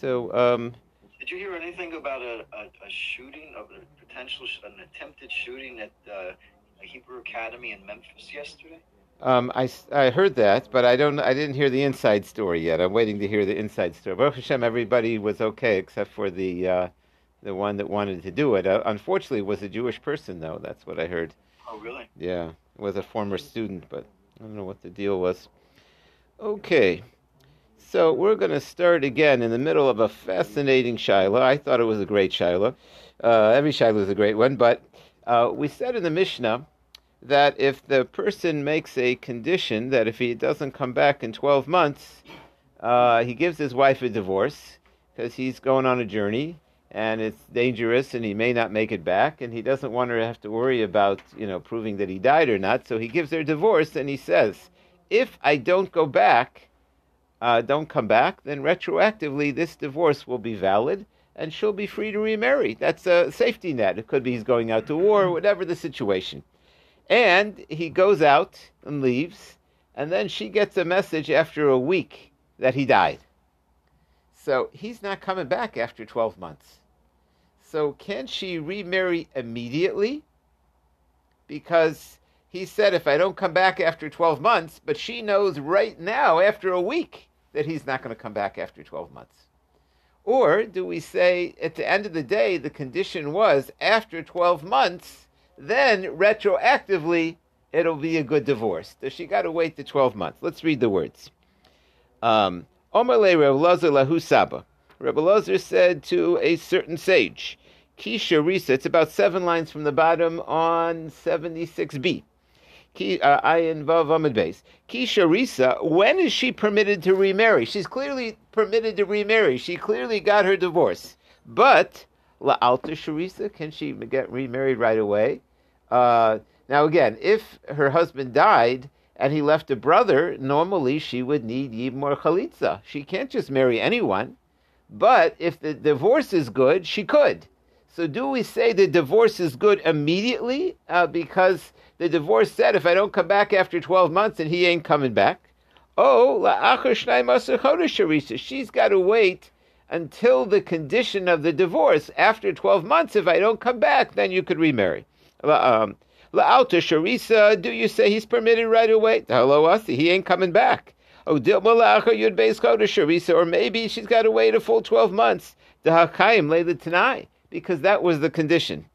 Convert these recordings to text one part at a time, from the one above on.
So, um, Did you hear anything about a, a, a shooting of a potential, sh- an attempted shooting at uh, a Hebrew Academy in Memphis yesterday? um, I, I heard that, but I don't. I didn't hear the inside story yet. I'm waiting to hear the inside story. Baruch Hashem, everybody was okay except for the uh, the one that wanted to do it. Uh, unfortunately, it was a Jewish person, though. That's what I heard. Oh, really? Yeah, it was a former student, but I don't know what the deal was. Okay, so we're going to start again in the middle of a fascinating Shiloh. I thought it was a great Shiloh. Uh, every Shiloh is a great one, but uh, we said in the Mishnah that if the person makes a condition that if he doesn't come back in 12 months, uh, he gives his wife a divorce because he's going on a journey and it's dangerous and he may not make it back and he doesn't want her to have to worry about you know proving that he died or not so he gives her a divorce and he says if i don't go back uh, don't come back then retroactively this divorce will be valid and she'll be free to remarry. That's a safety net. It could be he's going out to war whatever the situation. And he goes out and leaves and then she gets a message after a week that he died. So he's not coming back after 12 months. So can she remarry immediately? Because he said if I don't come back after 12 months, but she knows right now after a week that he's not going to come back after 12 months. Or do we say at the end of the day the condition was after 12 months, then retroactively it'll be a good divorce? Does she got to wait the 12 months? Let's read the words. Um, Omer le Rav Lazar lahu Saba. Rebbe Lozer said to a certain sage, Kisha Risa, it's about seven lines from the bottom on 76b. Ki, uh, Ayin Vav Amid. Kisha Risa, when is she permitted to remarry? She's clearly permitted to remarry. She clearly got her divorce. But, La Alta Sharisa, can she get remarried right away? Uh, now, again, if her husband died and he left a brother, normally she would need Yibmor Chalitza. She can't just marry anyone. But if the divorce is good, she could. So do we say the divorce is good immediately uh, because the divorce said if I don't come back after 12 months and he ain't coming back? Oh, she's got to wait until the condition of the divorce. After 12 months, if I don't come back, then you could remarry. Um, La'alta Sharisa, do you say he's permitted right away? Hello, Asi, he ain't coming back. Oh, Yud Beis Sharisa, or maybe she's got to wait a full 12 months. The Hakayim Leila Tanai, because that was the condition.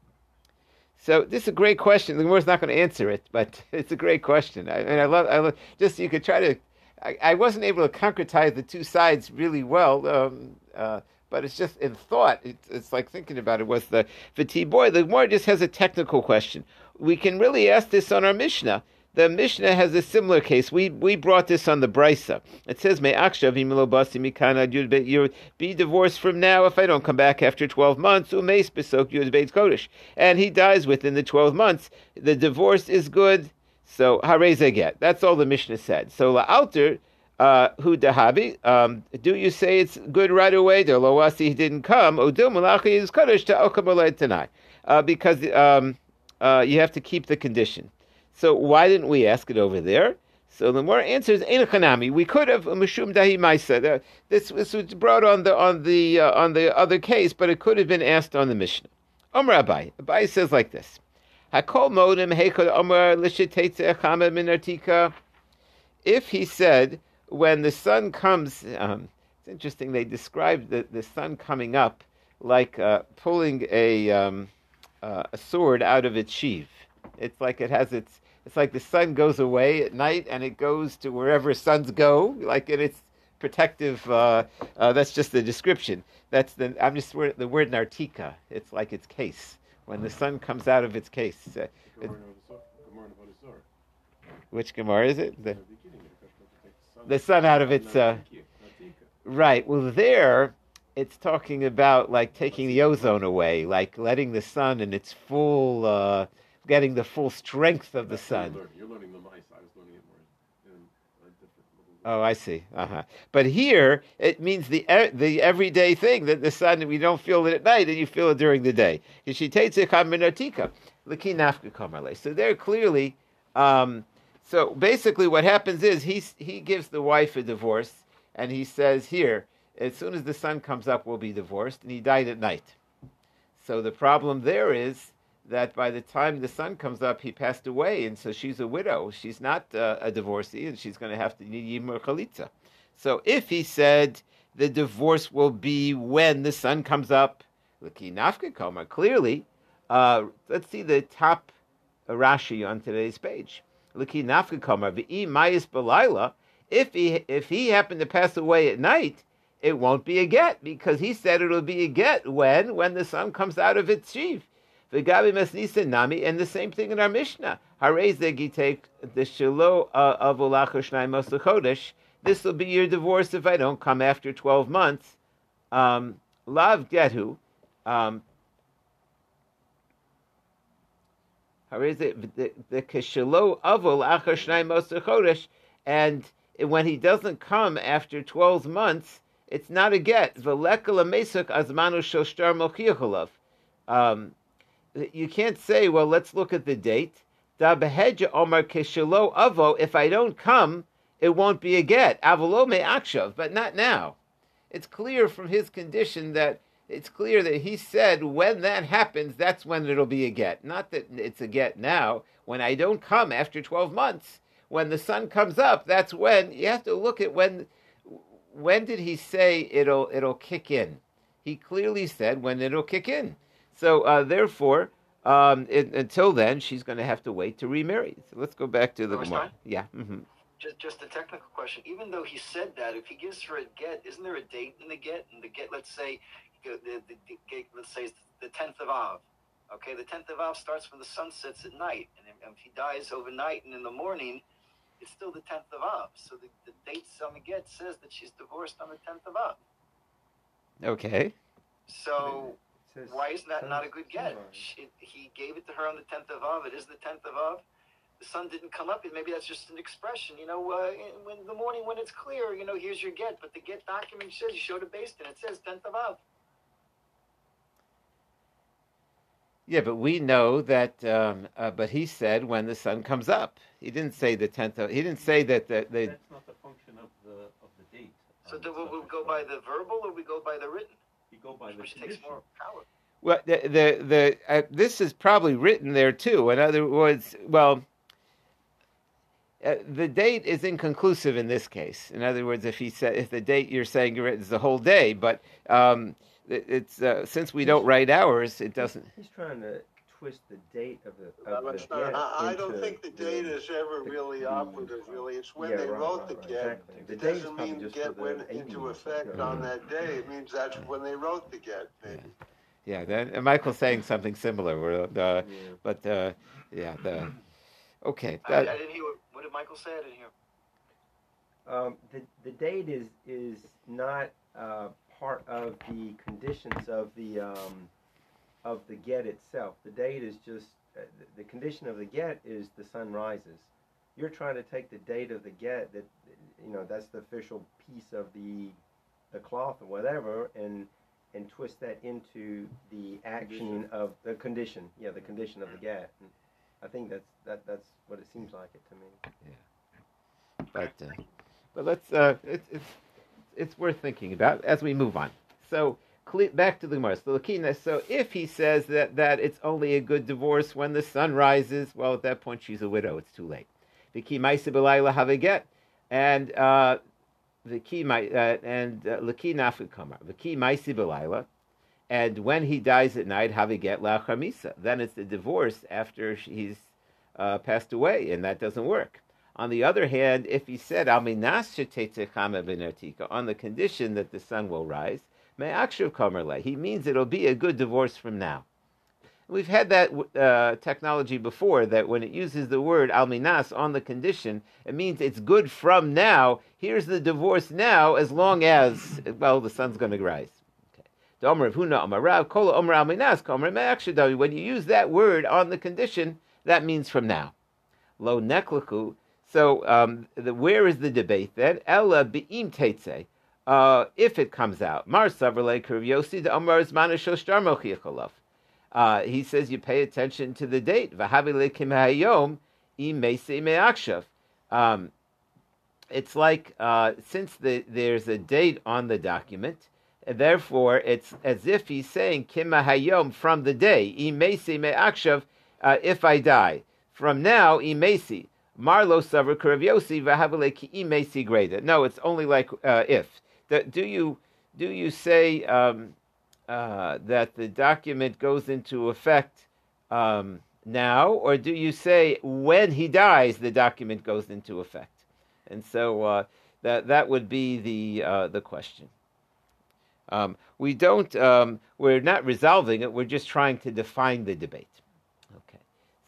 So this is a great question. The Gemara's not going to answer it, but it's a great question. I, and I love, I love, just you could try to. I, I wasn't able to concretize the two sides really well, um, uh, but it's just in thought. It's, it's like thinking about it. Was the the boy? The Gemara just has a technical question. We can really ask this on our Mishnah. The Mishnah has a similar case. We we brought this on the Brisa. It says, "May you be divorced from now if I don't come back after twelve months." Umeis besok yud beit kodesh, and he dies within the twelve months. The divorce is good. So hareza get. That's all the Mishnah said. So la'alter. Uh, who dahabi? Um, do you say it's good right away? The loasi didn't come. Odil malachi is kodesh to tonight, uh, because um, uh, you have to keep the condition. So why didn't we ask it over there? So the more answer is Ein Chanami. We could have Mishum Dahi Maisa. This, this was brought on the on the uh, on the other case, but it could have been asked on the Mishnah. Omer Abai. Abai says like this: Hakol Modim Heikod Omer Artika. If he said when the sun comes, um, it's interesting. They describe the, the sun coming up like uh, pulling a um, uh, a sword out of its sheath. It's like it has its it's like the sun goes away at night and it goes to wherever suns go, like in its protective. Uh, uh, that's just the description. That's the I'm just the word nartika. It's like its case when the sun comes out of its case. Uh, it, which Gemara is it? The, the sun out of its. Uh, right. Well, there it's talking about like taking the ozone away, like letting the sun in its full. Uh, getting the full strength of the sun. You're learning the mice. I was learning it more in Oh, I see. Uh-huh. But here it means the the everyday thing that the sun we don't feel it at night and you feel it during the day. So there clearly, um, so basically what happens is he he gives the wife a divorce and he says here as soon as the sun comes up, we'll be divorced, and he died at night. So the problem there is that by the time the sun comes up, he passed away, and so she's a widow. She's not uh, a divorcee, and she's going to have to need yimur chalitza. So if he said the divorce will be when the sun comes up, Laki Nafka Koma, clearly, uh, let's see the top Rashi on today's page. Laki Nafka Koma, V'i Mayis Belayla, if he, if he happened to pass away at night, it won't be a get because he said it'll be a get when when the sun comes out of its sheaf. V'gabi mesnisa nami, and the same thing in our Mishnah. Harei zegitek the shelo uh, avolacha shnai chodesh. This will be your divorce if I don't come after twelve months. Um, lav getu. Um, the keshelo avol achar shnai chodesh, and when he doesn't come after twelve months, it's not a get. Um, you can't say, well, let's look at the date. avo. If I don't come, it won't be a get. But not now. It's clear from his condition that it's clear that he said when that happens, that's when it'll be a get. Not that it's a get now. When I don't come after 12 months, when the sun comes up, that's when you have to look at when when did he say it'll it'll kick in? He clearly said when it'll kick in. So uh, therefore, um, it, until then, she's going to have to wait to remarry. So let's go back to the Gemara. Yeah. Mm-hmm. Just, just a technical question. Even though he said that, if he gives her a get, isn't there a date in the get? And the get, let's say, the, the, the, the let's say the tenth of Av. Okay, the tenth of Av starts when the sun sets at night, and if he dies overnight and in the morning, it's still the 10th of Av. So the, the date Selma gets says that she's divorced on the 10th of Av. Okay. So why isn't that not a good get? She, he gave it to her on the 10th of Av. It is the 10th of Av. The sun didn't come up. Maybe that's just an expression. You know, uh, when the morning when it's clear, you know, here's your get. But the get document says you showed a base and it says 10th of Av. Yeah, but we know that. Um, uh, but he said when the sun comes up. He didn't say the tenth. Of, he didn't say that the, the. That's not the function of the of the date. So do we, we go by the verbal or we go by the written? You go by the Which condition. takes more power. Well, the the, the uh, this is probably written there too. In other words, well, uh, the date is inconclusive in this case. In other words, if he said if the date you're saying is the whole day, but um, it's uh, since we don't write hours, it doesn't. He's trying to twist the date of the. Of the not. get I, I don't think the date is ever the- really the- operative, really. It's when Yeah, they right, wrote right, the right, get. exactly. The It date doesn't probably mean get went into effect Yeah. on that day. It means that's when they wrote the get, maybe. Yeah, that, and Michael's saying something similar. Where the, Yeah. but uh, yeah, the okay. I, I didn't hear what, what did Michael say. I didn't hear. Um, the the date is is not uh, part of the conditions of the um, of the get itself. The date is just uh, the, condition of the get is the sun rises. You're trying to take the date of the get that you know that's the official piece of the the cloth or whatever and and twist that into the action Condition. of the condition. Yeah, the condition of the get. And I think that's that that's what it seems like it to me. Yeah. But uh, but let's uh, it's it's it's worth thinking about as we move on. So back to the Gemara. So. So if he says that that it's only a good divorce when the sun rises, well, at that point she's a widow. It's too late. Key ma'isa have a get, and uh, the key uh, and laki nafik kamar. Key ma'isi belayla. And when he dies at night, have a get la'chamisa. Then it's the divorce after he's uh, passed away, and that doesn't work. On the other hand, if he said on the condition that the sun will rise, me'akshav kamerle, he means it'll be a good divorce from now. We've had that uh, technology before that when it uses the word alminas on the condition, it means it's good from now. Here's the divorce now, as long as well the sun's going to rise. Okay. When you use that word on the condition, that means from now. Lo neklaku. So the, where is the debate then? Ella be'im. Uh, if it comes out, Mar Kurvyosi the Amar Zmana Uh He says you pay attention to the date. Vahavile Kim Hayom Im Meise Meakshav. Um it's like uh, since the, there's a date on the document, therefore it's as if he's saying Kima Hayom from the day, Imesi Me'akshav, uh, if I die. From now, Imesi. Marlo Savar Kuravyosi Vahavale Ki Imesi Greda. No, it's only like uh, if. Do you do you say um, uh, that the document goes into effect um, now, or do you say when he dies the document goes into effect? And so uh, that that would be the uh, the question. Um, we don't. Um, we're not resolving it. We're just trying to define the debate. Okay.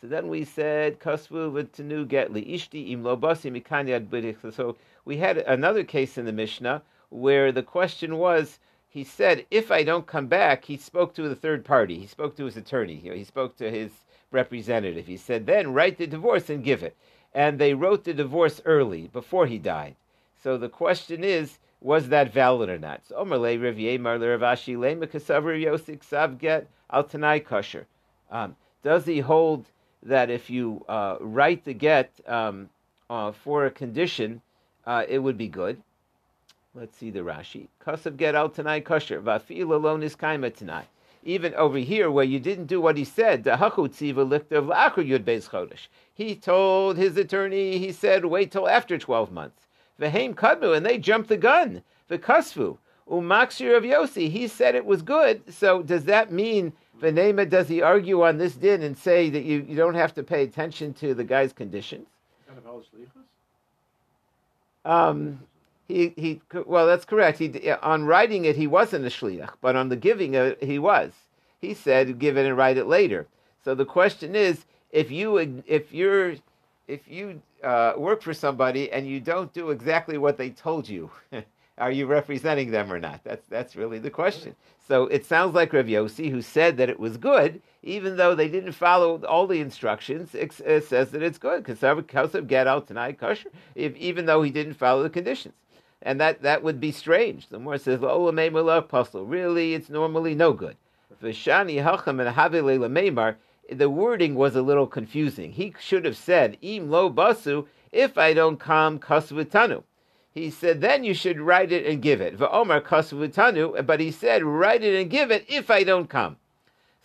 So then we said kasvu v'tenu get ishti im lobasi mikanyad So we had another case in the Mishnah where the question was. He said, if I don't come back, he spoke to the third party. He spoke to his attorney. He spoke to his representative. He said, then write the divorce and give it and they wrote the divorce early, before he died. So the question is, was that valid or not? So Rivier Savget Altanai. Um, does he hold that if you uh, write the get um, uh, for a condition, uh, it would be good? Let's see the Rashi. Kasav get Altanai Kosher. Vafil alone is kaima tonight even over here where you didn't do what he said, the hachutzivalikt of akuryud bezchodesh. he told his attorney, he said, wait till after 12 months. Vehaim kadmu, and they jumped the gun. The kasfu. Umaksir of Yossi, he said it was good. So does that mean Venema, does he argue on this din and say that you, you don't have to pay attention to the guy's conditions? Um, he, he, well, that's correct. He, on writing it, he wasn't a shliach, but on the giving it, he was. He said, give it and write it later. So the question is, if you, if you're, if you uh, work for somebody and you don't do exactly what they told you, are you representing them or not? That's that's really the question. So it sounds like Rav Yossi, who said that it was good, even though they didn't follow all the instructions, it, it says that it's good. Because get out tonight kosher, even though he didn't follow the conditions and that, that would be strange. The more says. Really, it's normally no good. V'shani hacham and the wording was a little confusing. He should have said, im lo basu, if I don't come, kasvutanu. He said, then you should write it and give it. V'omar kasvutanu, but he said, write it and give it if I don't come.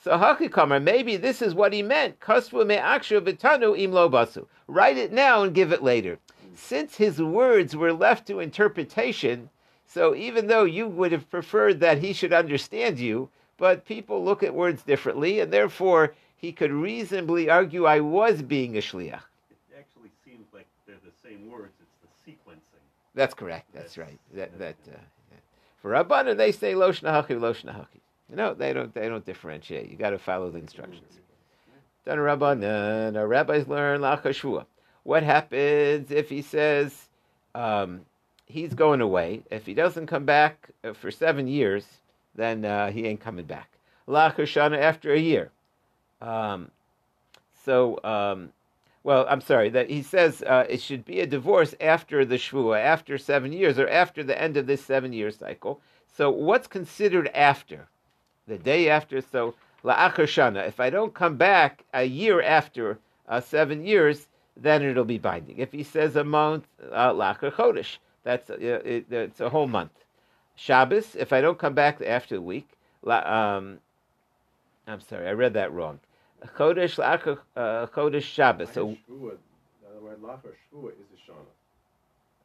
So Hakikamar, maybe this is what he meant. Kasvu me'akshu v'tanu im lo basu. Write it now and give it later since his words were left to interpretation, so even though you would have preferred that he should understand you, but people look at words differently, and therefore he could reasonably argue I was being a shliach. It actually seems like they're the same words. It's the sequencing. That's correct. That's, That's right. That that uh, yeah. for Rabbanan they say lo shnahachi lo shnahachi. No, they don't. They don't differentiate. You got to follow the instructions. Done Rabbanan. Our rabbis learn lachashua. What happens if he says um, he's going away? If he doesn't come back uh, for seven years, then uh, he ain't coming back. Lachashana after a year. Um, so, um, well, I'm sorry that he says uh, it should be a divorce after the shvua, after seven years, or after the end of this seven-year cycle. So, what's considered after? The day after. So, la'achashana. If I don't come back a year after uh, seven years, then it'll be binding. If he says a month, uh, lacher chodesh, that's uh, it, it's a whole month. Shabbos, if I don't come back after the week, um, I'm sorry, I read that wrong. Chodesh lacher uh, chodesh Shabbos. So the word lacher is a shana,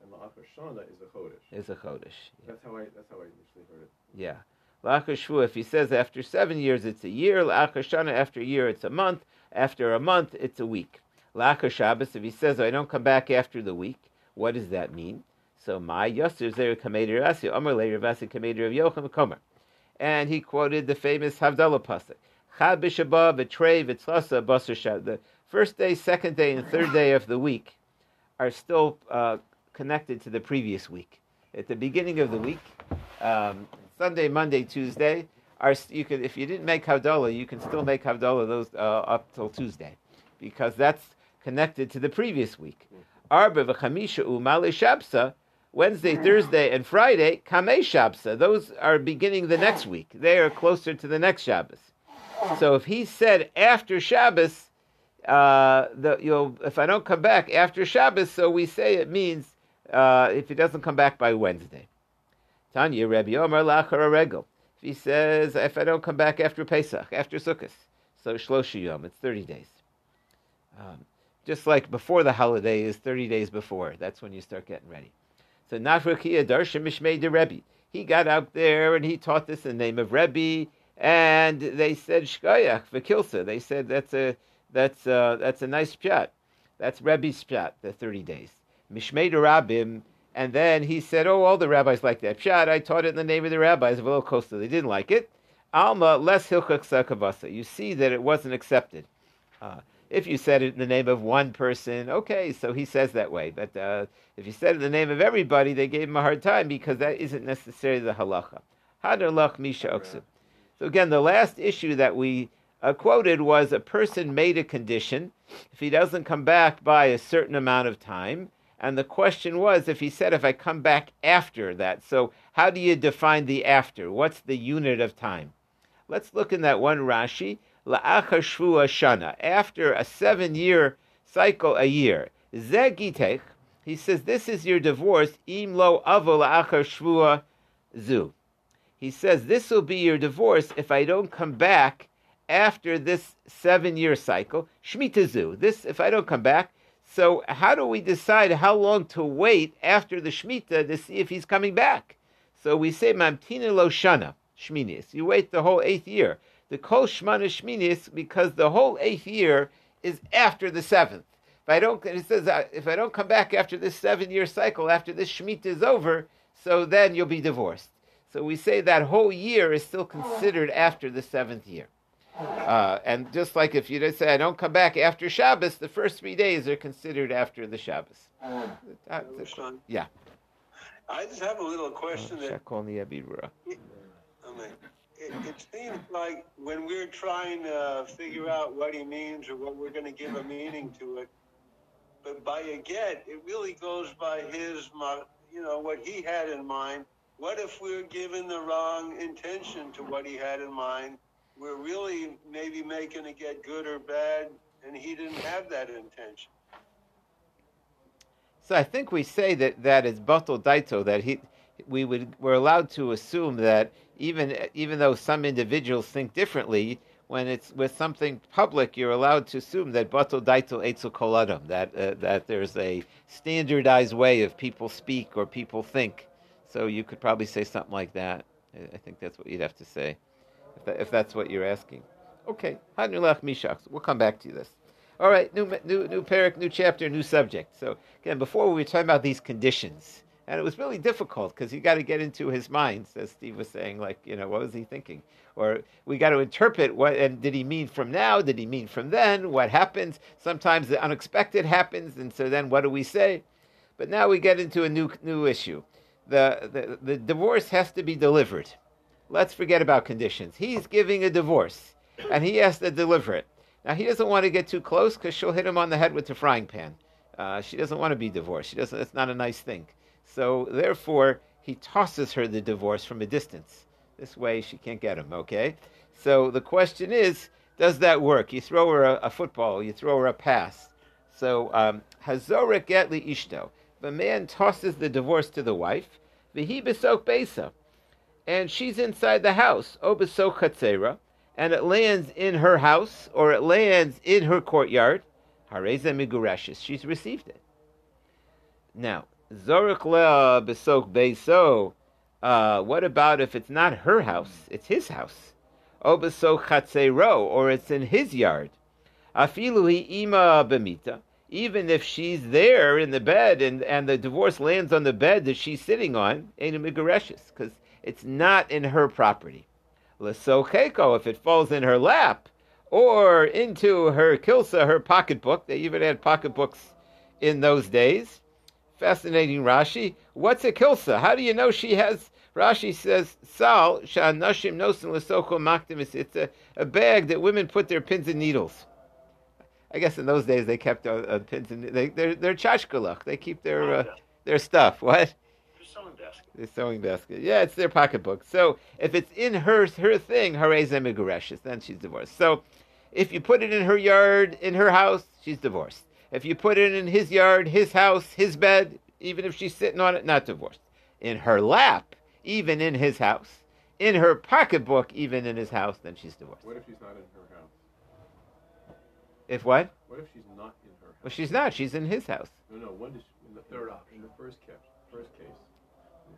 and lacher shana is a chodesh. Is a chodesh. Yeah. That's how I that's how I initially heard it. Yeah. Lacher shvua. If he says after seven years, it's a year. Lacher shana after a year, it's a month. After a month, it's a week. Lachar Shabbos, if he says, I don't come back after the week, what does that mean? So, my Yosser Zer Kameder Asi, Omer Le Ravasi Kameder of Yochem Komer. And he quoted the famous Havdalah Pasuk. Chad b'Shabbat v'trei v'tzlasa basar shad. The first day, second day, and third day of the week are still uh, connected to the previous week. At the beginning of the week, um, Sunday, Monday, Tuesday, are, you can, if you didn't make Havdalah, you can still make Havdalah those uh, up till Tuesday, because that's connected to the previous week. Arba v'chamisha umale shabsa, Wednesday, Thursday, and Friday, kamei shabsa. Those are beginning the next week. They are closer to the next Shabbos. So if he said after Shabbos, uh, the, you know, if I don't come back after Shabbos, so we say it means uh, if he doesn't come back by Wednesday. Tanya, Rabbi Omer Lachar Regel. If he says, if I don't come back after Pesach, after Sukkot, so Shloshi Yom, it's 30 days. Um, just like before the holiday is 30 days before. That's when you start getting ready. So Nafrakia Darsha Mishmei de Rebbe. He got out there and he taught this in the name of Rebbe, and they said Shkoyach Vakilsa. They said that's a that's a, that's a nice pshat. That's Rebbe's pshat, the 30 days. Mishmei de Rabbim, and then he said, oh, all the rabbis like that pshat. I taught it in the name of the rabbis of Costa. They didn't like it. Alma less hilchak sakavasa. You see that it wasn't accepted. Uh, if you said it in the name of one person, okay, so he says that way. But uh, if you said it in the name of everybody, they gave him a hard time because that isn't necessarily the halacha. Hadar misha oksu. So again, the last issue that we uh, quoted was a person made a condition if he doesn't come back by a certain amount of time. And the question was if he said, if I come back after that. So how do you define the after? What's the unit of time? Let's look in that one Rashi shana, after a seven year cycle a year. Zegitech, he says, this is your divorce, im lo avo la'achar shvua zu. He says, this will be your divorce if I don't come back after this seven year cycle. Shmita zu. This, if I don't come back. So how do we decide how long to wait after the Shemitah to see if he's coming back? So we say Mamtina lo shana, Shminis. You wait the whole eighth year the Kol Shmana Shminis because the whole eighth year is after the seventh. If I don't, it says uh, if I don't come back after this seven-year cycle, after this Shemitah is over, so then you'll be divorced. So we say that whole year is still considered after the seventh year. Uh, and just like if you just say I don't come back after Shabbos, the first three days are considered after the Shabbos. Uh, yeah. I just have a little question. Oh, that, it, it seems like when we're trying to figure out what he means or what we're going to give a meaning to it, but by a get, it really goes by his, you know, what he had in mind. What if we're given the wrong intention to what he had in mind? We're really maybe making it get good or bad, and he didn't have that intention. So I think we say that that is batal daito that he we would we're allowed to assume that even even though some individuals think differently, when it's with something public, you're allowed to assume that bato daito etzel koladam, that uh, that there's a standardized way of people speak or people think. So you could probably say something like that. I think that's what you'd have to say, if, that, if that's what you're asking. Okay, Hanulach Mishach. We'll come back to this. All right, new new new parak, new chapter, new subject. So again, before we were talking about these conditions and it was really difficult because you got to get into his mind, as Steve was saying, like, you know, what was he thinking? Or we got to interpret what, and did he mean from now? Did he mean from then? What happens? Sometimes the unexpected happens, and so then what do we say? But now we get into a new, new issue. The, the, the divorce has to be delivered. Let's forget about conditions. He's giving a divorce, and he has to deliver it. Now, he doesn't want to get too close because she'll hit him on the head with the frying pan. Uh, she doesn't want to be divorced. She doesn't. It's not a nice thing. So therefore, he tosses her the divorce from a distance. This way, she can't get him. Okay. So the question is, does that work? You throw her a, a football, you throw her a pass. So um, hazorek getli ishto. The man tosses the divorce to the wife. Vihi besok besa, and she's inside the house. O besok chatzera, and it lands in her house or it lands in her courtyard. Hareza migurashes. She's received it. Now, Zorik Lea Besok Beiso. Uh, what about if it's not her house? It's his house. O Besok Chatzero, or it's in his yard. Afilu Ima Bemita. Even if she's there in the bed and, and the divorce lands on the bed that she's sitting on, ain't a because it's not in her property. Lesocheko, if it falls in her lap, or into her kilsa, her pocketbook, they even had pocketbooks in those days, Fascinating Rashi. What's a kilsa? How do you know she has? Rashi says, Sal, Sha'anashim nosin l'soko maktimis. It's a, a bag that women put their pins and needles. I guess in those days they kept uh, uh, pins and they, they're, they're chashkalach. They keep their, uh, their stuff. What? sewing basket. The sewing basket. Yeah, it's their pocketbook. So if it's in her her thing, hareza migureshes, then she's divorced. So if you put it in her yard, in her house, she's divorced. If you put it in his yard, his house, his bed, Even if she's sitting on it, not divorced. In her lap, even in his house. In her pocketbook, even in his house, then she's divorced. What if she's not in her house? If what? What if she's not in her house? Well, she's not. She's in his house. No, no. When does in the third option, in the first case, first case,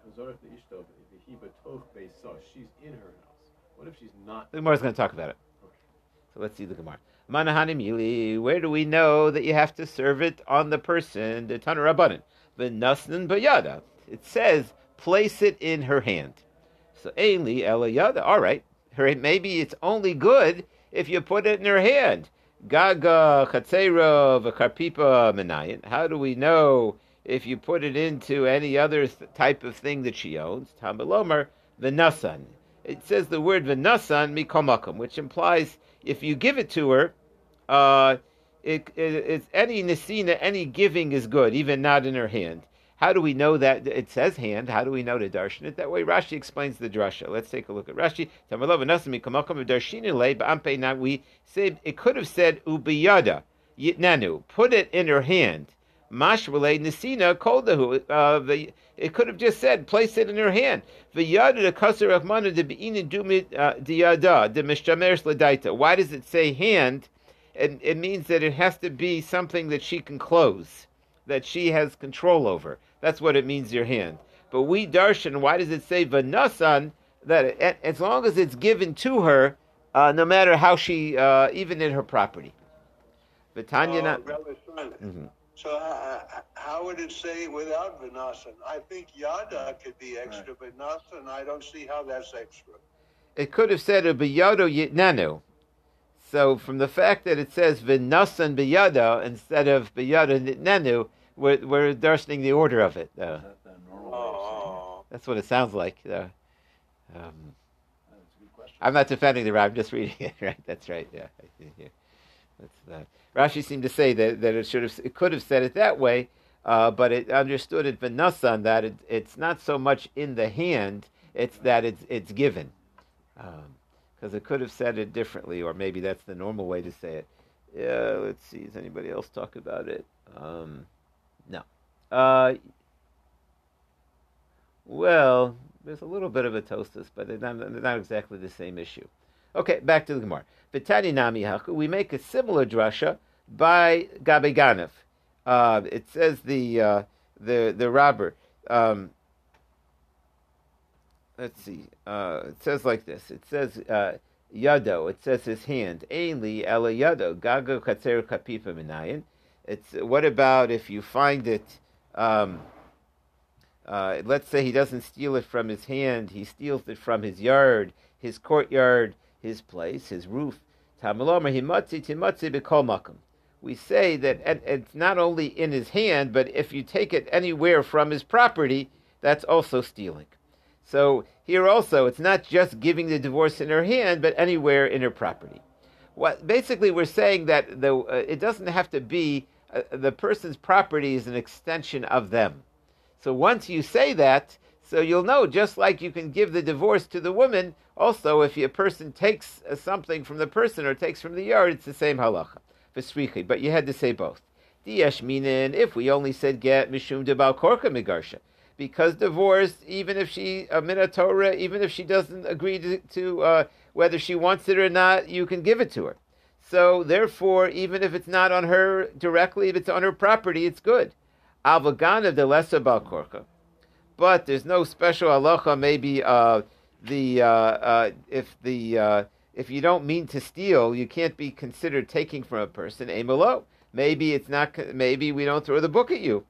Hazareth the Ishto, the Hiba Toch she's in her house. What if she's not? The Gemara's going to talk about it. Okay. So let's see the Gemara. Manahanim Yili, where do we know that you have to serve it on the person? The Tanur Rabbanan. V'nasnan bayada. It says, place it in her hand. So Aili Elayada. All right. Maybe it's only good if you put it in her hand. Gaga chatzera v'karpipa menayin. How do we know if you put it into any other type of thing that she owns? Tamalomer v'nasan. It says the word v'nasan mikomakum, which implies if you give it to her, uh, it, it, any nesina, any giving is good, even not in her hand. How do we know that it says hand? How do we know to darshan it that way? Rashi explains the drasha. Let's take a look at Rashi. We say it could have said ubiyada yitnanu. Put it in her hand. Mashvale nesina koldahu. Uh, it could have just said place it in her hand. Ledaita. Why does it say hand? It, it means that it has to be something that she can close, that she has control over. That's what it means, your hand. But we darshan, why does it say vanasan? That it, as long as it's given to her, uh, no matter how she, uh, even in her property. Vitanya, Oh, not. Rabbi Simon. Mhm. So uh, how would it say without Vinasan? I think Yada could be extra, but Nasan, I don't see how that's extra. It could have said a biyado yitnanu. So from the fact that it says v'nasan biyado instead of biyado nenu, we're, we're darshaning the order of it. Uh, Is that the normal way Oh, that's what it sounds like. Uh, um. That's a good question. I'm not defending the Rab, I'm just reading it. Right? That's right. Yeah. I. That's that. Rashi seemed to say that, that it should have it could have said it that way, uh, but it understood it v'nasan that it, it's not so much in the hand, it's that it's it's given, because it could have said it differently, or maybe that's the normal way to say it. Yeah. Let's see. Does anybody else talk about it? Um, no. Uh, well, there's a little bit of a Tosfos, but they're not, they're not exactly the same issue. Okay, back to the Gemara. V'tani nami haku, we make a similar drasha by Gabe Ganef. Uh, it says the uh, the the robber. Um, let's see. Uh, it says like this. It says uh, yado. It says his hand. Ainli ela yado. Gago katzer kapipa minayin. It's what about if you find it? Um, uh, let's say he doesn't steal it from his hand, he steals it from his yard, his courtyard, his place, his roof. Tamalomer himatzi timatzi b'kol makom. We say that and it's not only in his hand, but if you take it anywhere from his property, that's also stealing. So here also, it's not just giving the divorce in her hand, but anywhere in her property. What basically we're saying that the uh, it doesn't have to be uh, the person's property is an extension of them. So once you say that, so you'll know, just like you can give the divorce to the woman, also if a person takes uh, something from the person or takes from the yard, it's the same halacha. But you had to say both. If we only said get mishum debal korka migarsha, because divorce, even if she a Torah, even if she doesn't agree to, to uh, whether she wants it or not, you can give it to her. So therefore, even if it's not on her directly, if it's on her property, it's good. Avagana de lesa balkorka. But there's no special halacha. Maybe uh, the uh, uh, if the uh, if you don't mean to steal, you can't be considered taking from a person. Amalo. Maybe it's not. Maybe we don't throw the book at you.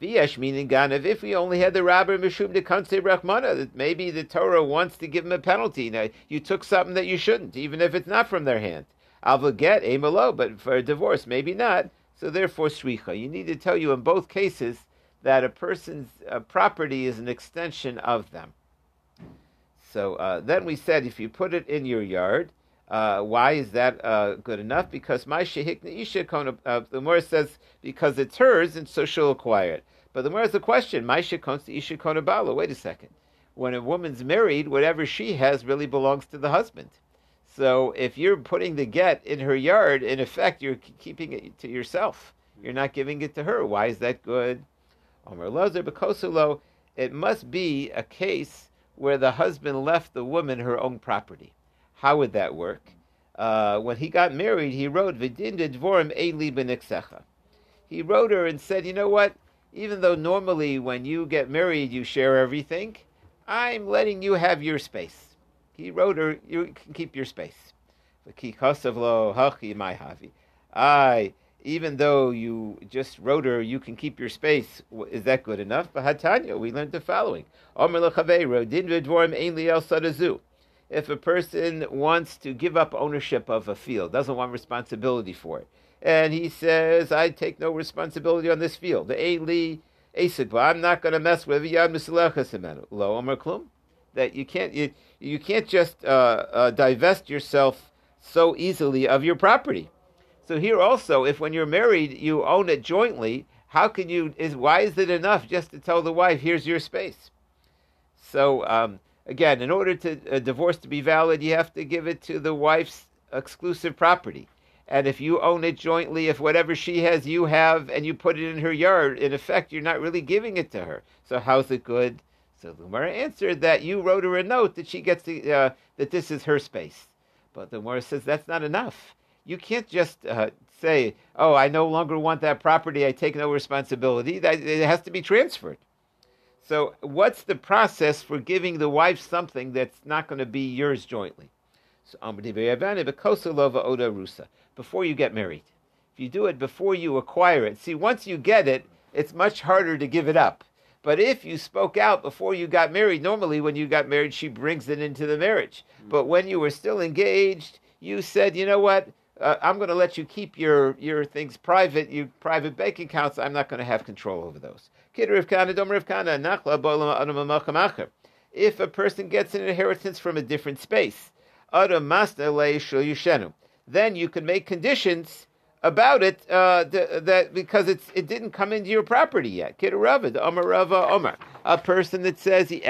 Ganav. If we only had the rabbi mishum de kanse brachmana, that maybe the Torah wants to give him a penalty. Now you took something that you shouldn't, even if it's not from their hand. Alva get amalo, but for a divorce, maybe not. So therefore, sricha. You need to tell you in both cases that a person's uh, property is an extension of them. So uh, then we said if you put it in your yard, uh, why is that uh, good enough? Because my shehikna isha uh, the Gemara says because it's hers and so she'll acquire it. But the Gemara has a question: my shekons isha kona bala. Wait a second. When a woman's married, whatever she has really belongs to the husband. So if you're putting the get in her yard, in effect, you're keeping it to yourself. You're not giving it to her. Why is that good? Omer Lozer Bekosulo, it must be a case where the husband left the woman her own property. How would that work? Uh, when he got married, he wrote Vidinda Dvorim Eli Benixecha. He wrote her and said, you know what? Even though normally when you get married you share everything, I'm letting you have your space. He wrote her, you can keep your space. I, even though you just wrote her, you can keep your space. Is that good enough? But Hatanya, we learned the following. If a person wants to give up ownership of a field, doesn't want responsibility for it, and he says, I take no responsibility on this field. The Eli I'm not going to mess with Yad Lo Klum. That you can't you, you can't just uh, uh, divest yourself so easily of your property. So here also, if when you're married you own it jointly, how can you? Is why is it enough just to tell the wife, "Here's your space"? So um, again, in order to a divorce to be valid, you have to give it to the wife's exclusive property. And if you own it jointly, if whatever she has you have, and you put it in her yard, in effect, you're not really giving it to her. So how's it good? So Gemara answered that you wrote her a note that she gets the, uh, that this is her space. But Gemara says that's not enough. You can't just uh, say, "Oh, I no longer want that property. I take no responsibility." That it has to be transferred. So, what's the process for giving the wife something that's not going to be yours jointly? So, before you get married. If you do it before you acquire it, see, once you get it, it's much harder to give it up. But if you spoke out before you got married, normally when you got married, she brings it into the marriage. Mm-hmm. But when you were still engaged, you said, you know what? Uh, I'm going to let you keep your, your things private, your private bank accounts. I'm not going to have control over those. If a person gets an inheritance from a different space, then you can make conditions about it uh, th- that because it's it didn't come into your property yet. A person that says he.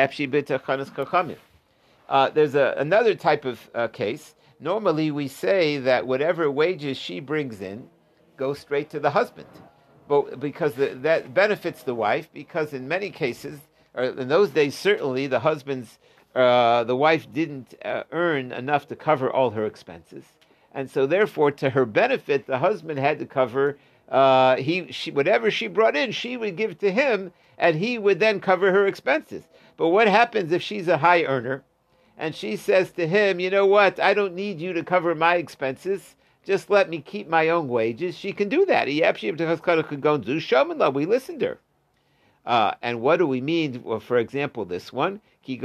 Uh, there's a, another type of uh, case. Normally, we say that whatever wages she brings in go straight to the husband, but because the, that benefits the wife. Because in many cases, or in those days, certainly the husband's uh, the wife didn't uh, earn enough to cover all her expenses and so therefore, to her benefit, the husband had to cover. Uh, he, she, whatever she brought in, she would give to him, and he would then cover her expenses. But what happens if she's a high earner, and she says to him, "You know what? I don't need you to cover my expenses. Just let me keep my own wages." She can do that. We listened her. Uh, and what do we mean? Well, for example, this one, a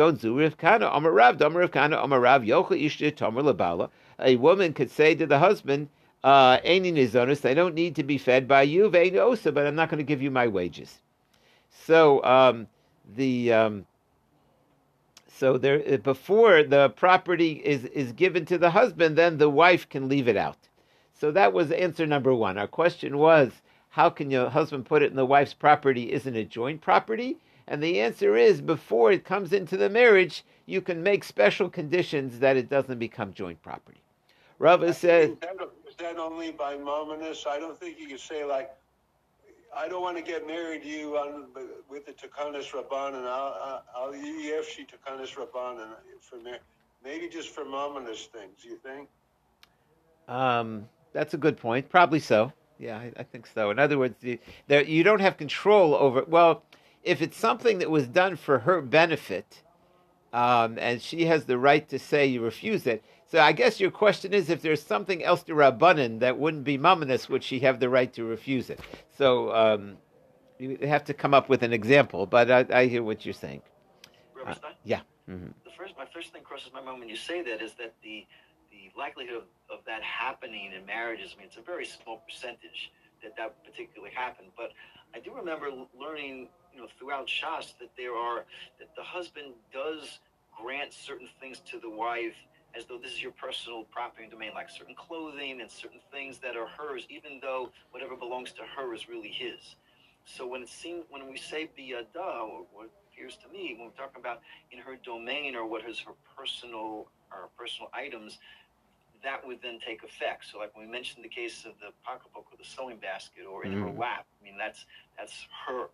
woman could say to the husband, uh, I don't need to be fed by you, but I'm not going to give you my wages. So um, the um, so there uh, before the property is is given to the husband, then the wife can leave it out. So that was answer number one. Our question was, how can your husband put it in the wife's property? Isn't it joint property? And the answer is, before it comes into the marriage, you can make special conditions that it doesn't become joint property. Rava said, Is that only by mominus? I don't think you can say like, I don't want to get married to you on, with the Takanas Rabban, and I'll, I'll EFC Takanas Rabban and for maybe just for mominus things. You think? Um, that's a good point. Probably so. Yeah, I, I think so. In other words, the, there, you don't have control over. Well, if it's something that was done for her benefit, um, and she has the right to say you refuse it. So I guess your question is if there's something else to Rabbanan that wouldn't be Mamonis, would she have the right to refuse it? So um, you have to come up with an example, but I, I hear what you're saying. Uh, yeah. Mm-hmm. The first, my first thing crosses my mind when you say that is that the the likelihood of, of that happening in marriages, I mean, it's a very small percentage that that particularly happened. But I do remember learning, you know, throughout Shas that there are that the husband does grant certain things to the wife as though this is your personal property and domain, like certain clothing and certain things that are hers, even though whatever belongs to her is really his. So when it seems, when we say biyada, or what appears to me, when we're talking about in her domain or what is her personal or personal items, that would then take effect. So like when we mentioned the case of the pocketbook or the sewing basket or in mm. her lap, I mean that's that's her.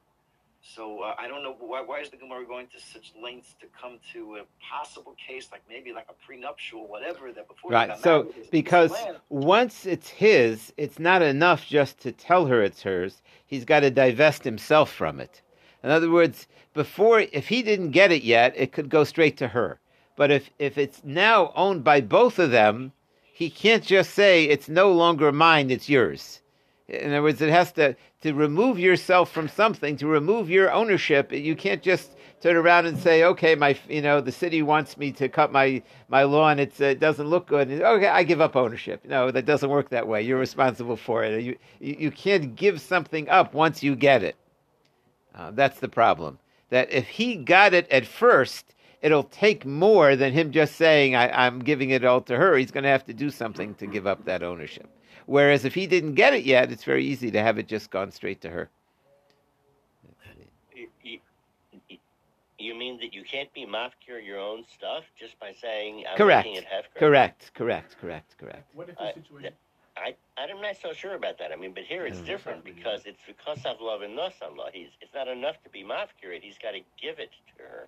So uh, I don't know why, why is the Gemara going to such lengths to come to a possible case like maybe like a prenuptial whatever that before right. So because once it's his, it's not enough just to tell her it's hers. He's got to divest himself from it. In other words, before if he didn't get it yet, it could go straight to her. But if if it's now owned by both of them, he can't just say it's no longer mine, it's yours. In other words, it has to to remove yourself from something, to remove your ownership. You can't just turn around and say, "Okay, my you know the city wants me to cut my my lawn. It's, uh, it doesn't look good. Okay, I give up ownership." No, that doesn't work that way. You're responsible for it. You you can't give something up once you get it. Uh, that's the problem. That if he got it at first, it'll take more than him just saying, I, am giving it all to her. He's going to have to do something to give up that ownership. Whereas if he didn't get it yet, it's very easy to have it just gone straight to her. You, you, mean that you can't be mafkir your own stuff just by saying I'm correct. making it hefker? Correct, correct, correct, correct. What if the situation... I, I'm not so sure about that. I mean, but here it's different because it's because of love and nos law. He's it's not enough to be mafkir it. He's got to give it to her.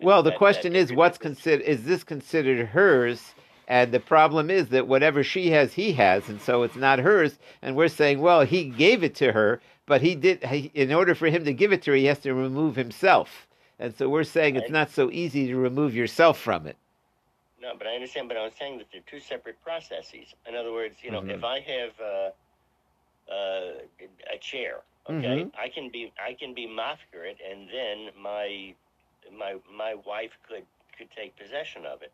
Well, the question is, what's considered? Is this considered hers? And the problem is that whatever she has, he has, and so it's not hers. And we're saying, well, he gave it to her, but he did. He, in order for him to give it to her, he has to remove himself. And so we're saying it's not so easy to remove yourself from it. No, but I understand. But I was saying that they're two separate processes. In other words, you know, mm-hmm. if I have uh, uh, a chair, okay, mm-hmm. I can be I can be mafkir it, and then my my my wife could could take possession of it.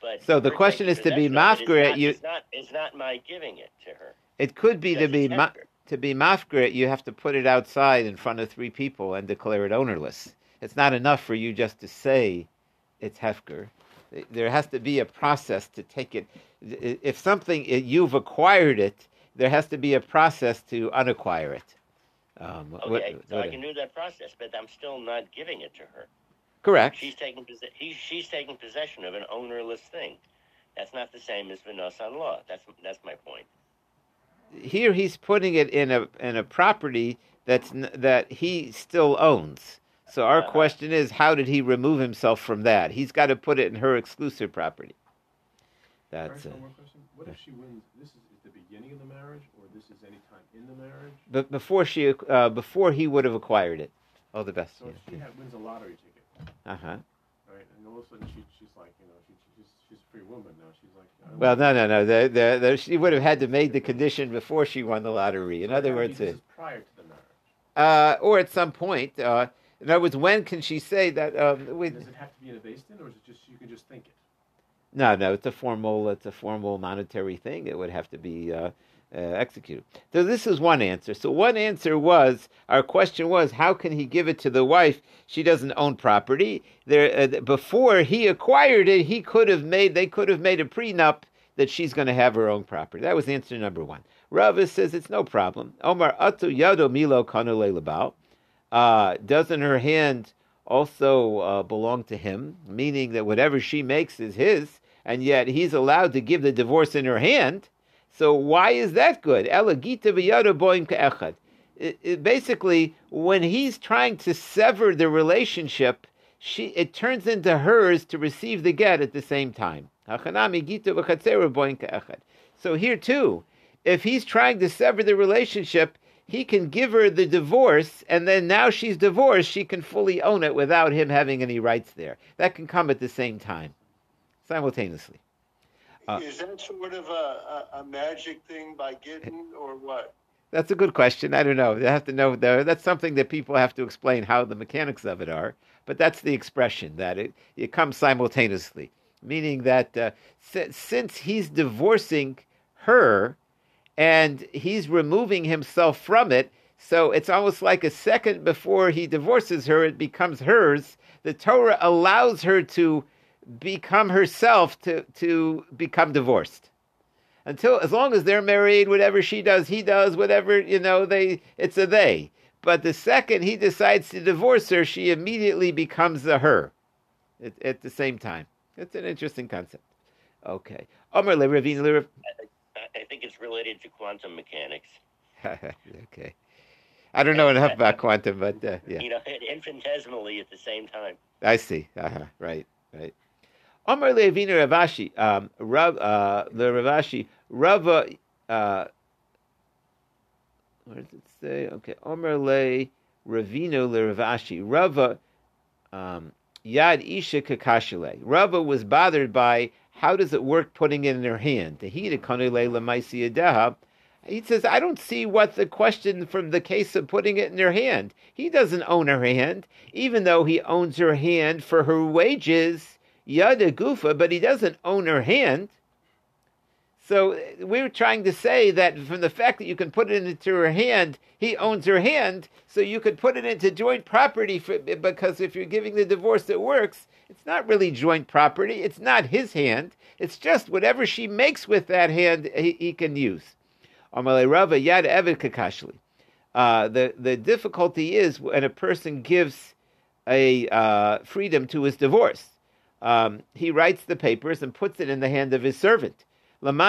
But so the question is to be mafkir it. You it's not it's not my giving it to her. It could be to be ma- to be mafkir. You have to put it outside in front of three people and declare it ownerless. It's not enough for you just to say it's hefker. There has to be a process to take it. If something you've acquired it, there has to be a process to unacquire it. Um, okay, what, so what I can do that process, but I'm still not giving it to her. Correct. She's taking he, she's taking possession of an ownerless thing. That's not the same as Vinosan law. That's that's my point. Here he's putting it in a in a property that's that he still owns. So our uh-huh. question is, how did he remove himself from that? He's got to put it in her exclusive property. That's it. What if she wins? This is, is the beginning of the marriage, or this is any time in the marriage? But before she, uh, before he would have acquired it. All the best. So yeah. if she had, wins a lottery ticket uh huh. Right, and all of a sudden she, she's like, you know, she, she's she's a free woman now. She's like. Well, no, no, no. The, the, the, she would have had to make the condition before she won the lottery. In other words, it, prior to the marriage. Uh, or at some point. Uh, in other words, when can she say that? Um, with, Does it have to be in a beis din, or is it just you can just think it? No, no. It's a formal. It's a formal monetary thing. It would have to be. Uh, uh, execute. So this is one answer. So one answer was our question was how can he give it to the wife? She doesn't own property. There uh, before he acquired it, he could have made they could have made a prenup that she's going to have her own property. That was answer number one. Rava says it's no problem. Omar atu yado milo kanule uh, Doesn't her hand also uh, belong to him? Meaning that whatever she makes is his, and yet he's allowed to give the divorce in her hand. So why is that good? Basically, when he's trying to sever the relationship, she it turns into hers to receive the get at the same time. So here too, if he's trying to sever the relationship, he can give her the divorce, and then now she's divorced, she can fully own it without him having any rights there. That can come at the same time, simultaneously. Uh, is that sort of a, a, a, magic thing by getting or what? That's a good question. I don't know. They have to know. though. That's something that people have to explain how the mechanics of it are. But that's the expression that it, it comes simultaneously, meaning that uh, since he's divorcing her and he's removing himself from it, so it's almost like a second before he divorces her, it becomes hers. The Torah allows her to become herself to, to become divorced. Until as long as they're married, whatever she does, he does, whatever, you know, they it's a they. But the second he decides to divorce her, she immediately becomes a her at, at the same time. It's an interesting concept. Okay. Omer I think it's related to quantum mechanics. okay. I don't know enough about quantum, but uh, yeah. You know, infinitesimally at the same time. I see. Uh-huh. Right, right. Omar Levina Ravashi, um, Rav, uh, the Ravashi, Rava, uh, where does it say? Okay, Omar Le Ravino Le Ravashi, Rava, um, Yad Isha Kakashile. Rava was bothered by how does it work putting it in her hand? He says, I don't see what the question from the case of putting it in her hand. He doesn't own her hand, even though he owns her hand for her wages, yada gufa, but he doesn't own her hand. So we're trying to say that from the fact that you can put it into her hand, he owns her hand, so you could put it into joint property for, because if you're giving the divorce it works, it's not really joint property. It's not his hand. It's just whatever she makes with that hand, he, he can use. Uh, the, the difficulty is when a person gives a uh, freedom to his divorce. Um, he writes the papers and puts it in the hand of his servant. Um,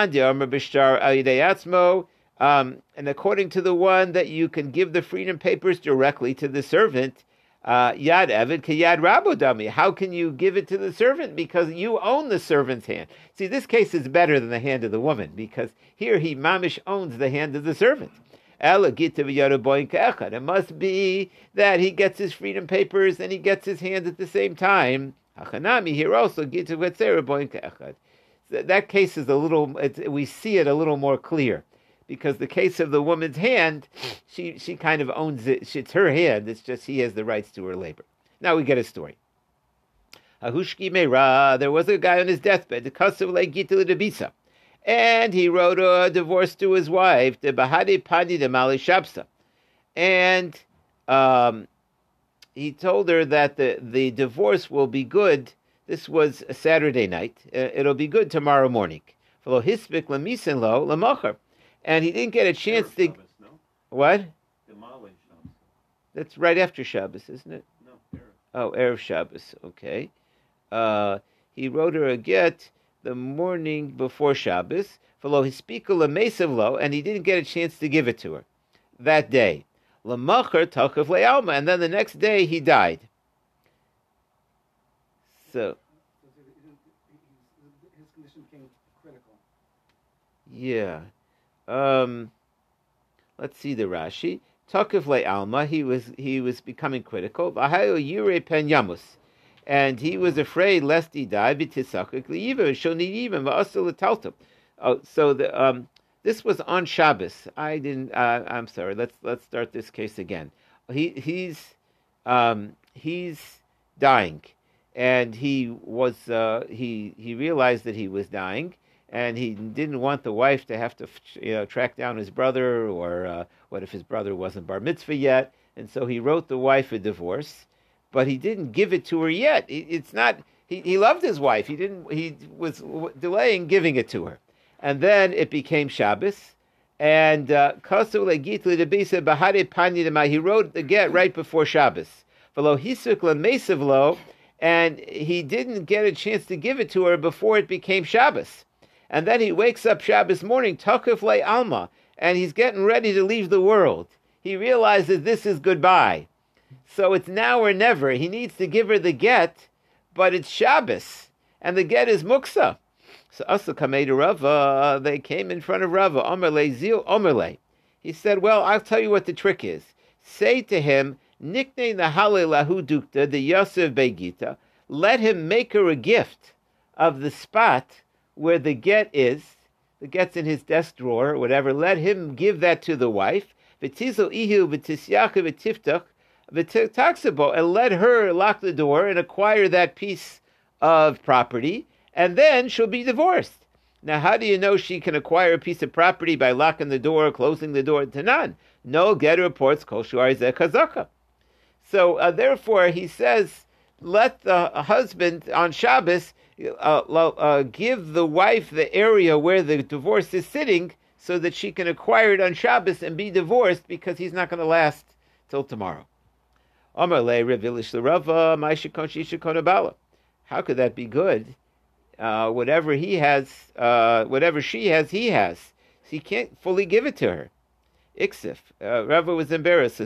and according to the one that you can give the freedom papers directly to the servant, uh, yad evid yad rabodami. How can you give it to the servant? Because you own the servant's hand. See, this case is better than the hand of the woman because here he mamish owns the hand of the servant. It must be that he gets his freedom papers and he gets his hand at the same time. Here also that case is a little, we see it a little more clear. Because the case of the woman's hand, she, she kind of owns it. It's her hand. It's just he has the rights to her labor. Now we get a story. Ahushki Meira, there was a guy on his deathbed, the Kasav Gita Debisa. And he wrote a divorce to his wife, the Bahadi Pani de Mali Shabsa. And um, he told her that the, the divorce will be good this was a Saturday night. Uh, it'll be good tomorrow morning. And he didn't get a chance to. What? That's right after Shabbos, isn't it? No, Oh, Erev Shabbos. Okay. Uh, he wrote her a get the morning before Shabbos. And he didn't get a chance to give it to her that day. And then the next day he died. So. His condition became critical. Yeah. Um, let's see the Rashi. Tokif le Alma, he was he was becoming critical. Vahayo Yure pen Yamus. And he was afraid lest he die. Oh, so the um, this was on Shabbos. I didn't. Uh, I'm sorry. Let's let's start this case again. He he's um, he's dying, and he was uh, he he realized that he was dying, and he didn't want the wife to have to you know track down his brother, or uh, what if his brother wasn't bar mitzvah yet, and so he wrote the wife a divorce, but he didn't give it to her yet. It's not he, he loved his wife. He didn't he was delaying giving it to her, and then it became Shabbos. And uh, he wrote the get right before Shabbos and he didn't get a chance to give it to her before it became Shabbos. And then he wakes up Shabbos morning, Takif Le Alma, and he's getting ready to leave the world. He realizes this is goodbye. So it's now or never. He needs to give her the get, but it's Shabbos, and the get is Muksa. So Asa Kamei Rava, uh, they came in front of Rava, Omerle Zil Omerle. He said, Well, I'll tell you what the trick is. Say to him, Nikne Nahale Lahu Dukta, the Yosef Begita, let him make her a gift of the spot where the get is, the get's in his desk drawer, or whatever, let him give that to the wife. V'tizel ihu v'tisyacha v'tiftach v'taxabo, and let her lock the door and acquire that piece of property, and then she'll be divorced. Now, how do you know she can acquire a piece of property by locking the door, or closing the door? To none. No get reports kol kazaka. So uh, therefore, he says, let the husband on Shabbos uh, uh, give the wife the area where the divorce is sitting, so that she can acquire it on Shabbos and be divorced, because he's not going to last till tomorrow. How could that be good? Uh, whatever he has, uh, whatever she has, he has. So he can't fully give it to her. Iksif. Uh, Rava was embarrassed.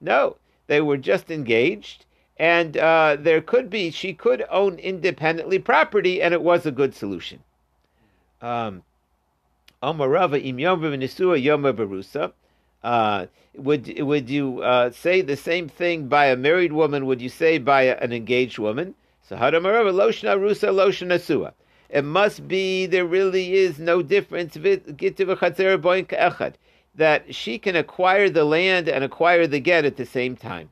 No, they were just engaged, and uh, there could be she could own independently property, and it was a good solution. Um. Uh, would would you uh, say the same thing by a married woman? Would you say by an engaged woman? So hadamarava loshna rusa loshna sua. It must be there really is no difference that she can acquire the land and acquire the get at the same time.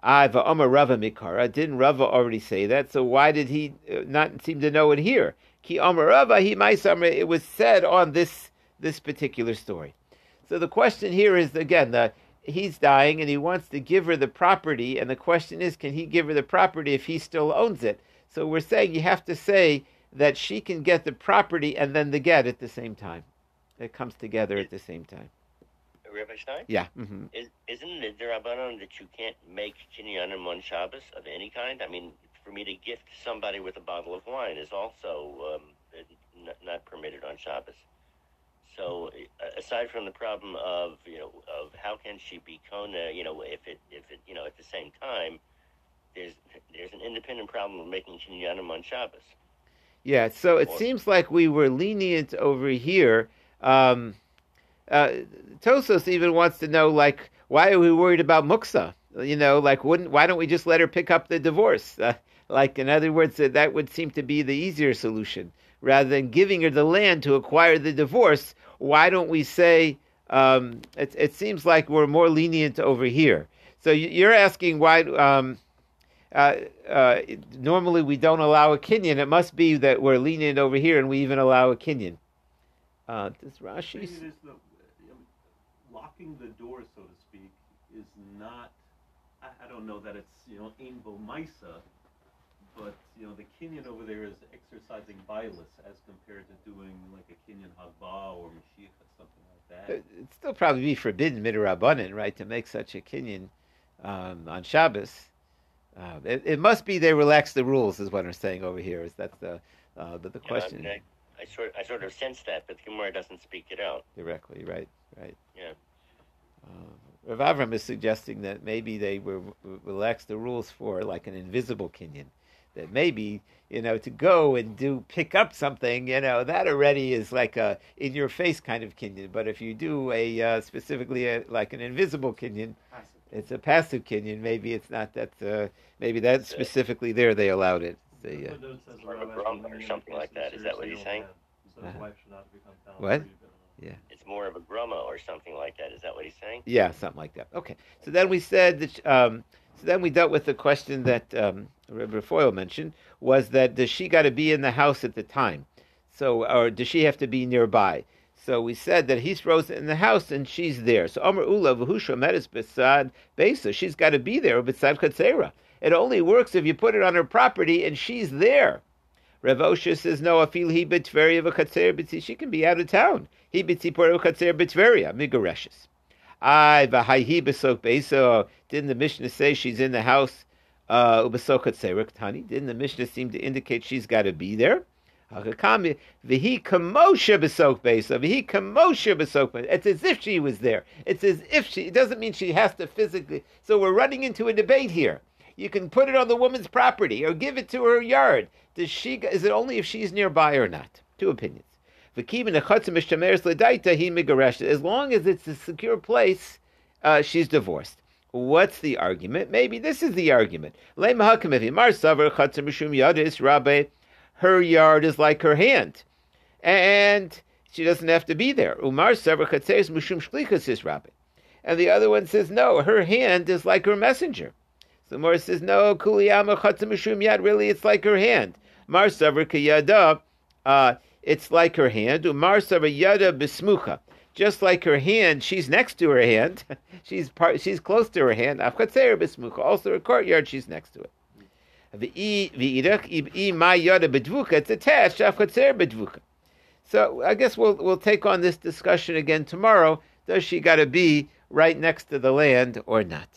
I've Omar Rava Mikara. Didn't Rava already say that? So why did he uh, not seem to know it here? Ki Omar Rava, he It was said on this this particular story. So the question here is again, the, he's dying and he wants to give her the property, and the question is, can he give her the property if he still owns it? So we're saying you have to say that she can get the property and then the get at the same time. It comes together at the same time. Rabbi Stein? Yeah. Mm-hmm. Is, isn't it derabanan that you can't make kinyanim on Shabbos of any kind? I mean, for me to gift somebody with a bottle of wine is also um, not permitted on Shabbos. So aside from the problem of you know of how can she be kona, you know if it if it you know at the same time, there's there's an independent problem of making kinyanim on Shabbos. Yeah, so it or, seems like we were lenient over here. Um, uh, Tosfos even wants to know like why are we worried about muksa? You know, like wouldn't why don't we just let her pick up the divorce? Uh, like in other words, that that would seem to be the easier solution rather than giving her the land to acquire the divorce why don't we say um, it, it seems like we're more lenient over here? So you're asking why. Um, uh, uh, normally, we don't allow a kinyan. It must be that we're lenient over here, and we even allow a kinyan. Uh, does Rashi? Is the, locking the door, so to speak, is not. I, I don't know that it's you know misa, but you know the kinyan over there is exercising bilus as compared to doing like a kinyan haba or mashiach or something like that. It'd still probably be forbidden midrabanan, right, to make such a kinyan um, on Shabbos. Uh, it, it, must be they relax the rules, is what I'm saying over here. Is that the uh, the, the question? I, I, sort I sort of sense that, but the Gemara doesn't speak it out directly. Right, right. Yeah. Uh, Rav Avram is suggesting that maybe they were relax the rules for like an invisible kinyan that maybe you know to go and do pick up something you know that already is like a in your face kind of kinyan. But if you do a uh, specifically a, like an invisible kinyan it's a passive kinyan. Maybe it's not that uh, maybe that specifically there they allowed it. The, uh, or something like that. Is that what he's saying? uh, what? yeah. It's more of a grumma or something like that. Is that what he's saying? Yeah, something like that. Okay. So then we said that um, so then we dealt with the question that um, Rabbi Foyle mentioned was that does she got to be in the house at the time? So, or does she have to be nearby? So we said that he's rose in the house and she's there. So Omer Ula Vahusha Medis Besad Besa, she's got to be there, Besad Katsera. It only works if you put it on her property and she's there. Rav says, no, afil he betveria v'katzer She can be out of town. He b'tzipor v'katzer betveria, migareshes. I v'hayhi b'sok beso. Didn't the Mishnah say she's in the house? Uh, ubesok tani. Didn't the Mishnah seem to indicate she's got to be there? It's as if she was there. It's as if she. It doesn't mean she has to physically. So we're running into a debate here. You can put it on the woman's property or give it to her yard. Does she? Is it only if she's nearby or not? Two opinions. As long as it's a secure place, uh, she's divorced. What's the argument? Maybe this is the argument. Her yard is like her hand, and she doesn't have to be there. And the other one says, no, her hand is like her messenger. So Morris says, no, kuliyama yad, really it's like her hand. Mar kiyada, uh, it's like her hand. Umar yada bismucha. Just like her hand, she's next to her hand. she's part, she's close to her hand. Also her courtyard, she's next to it. It's attached. So I guess we'll we'll take on this discussion again tomorrow. Does she got to be right next to the land or not?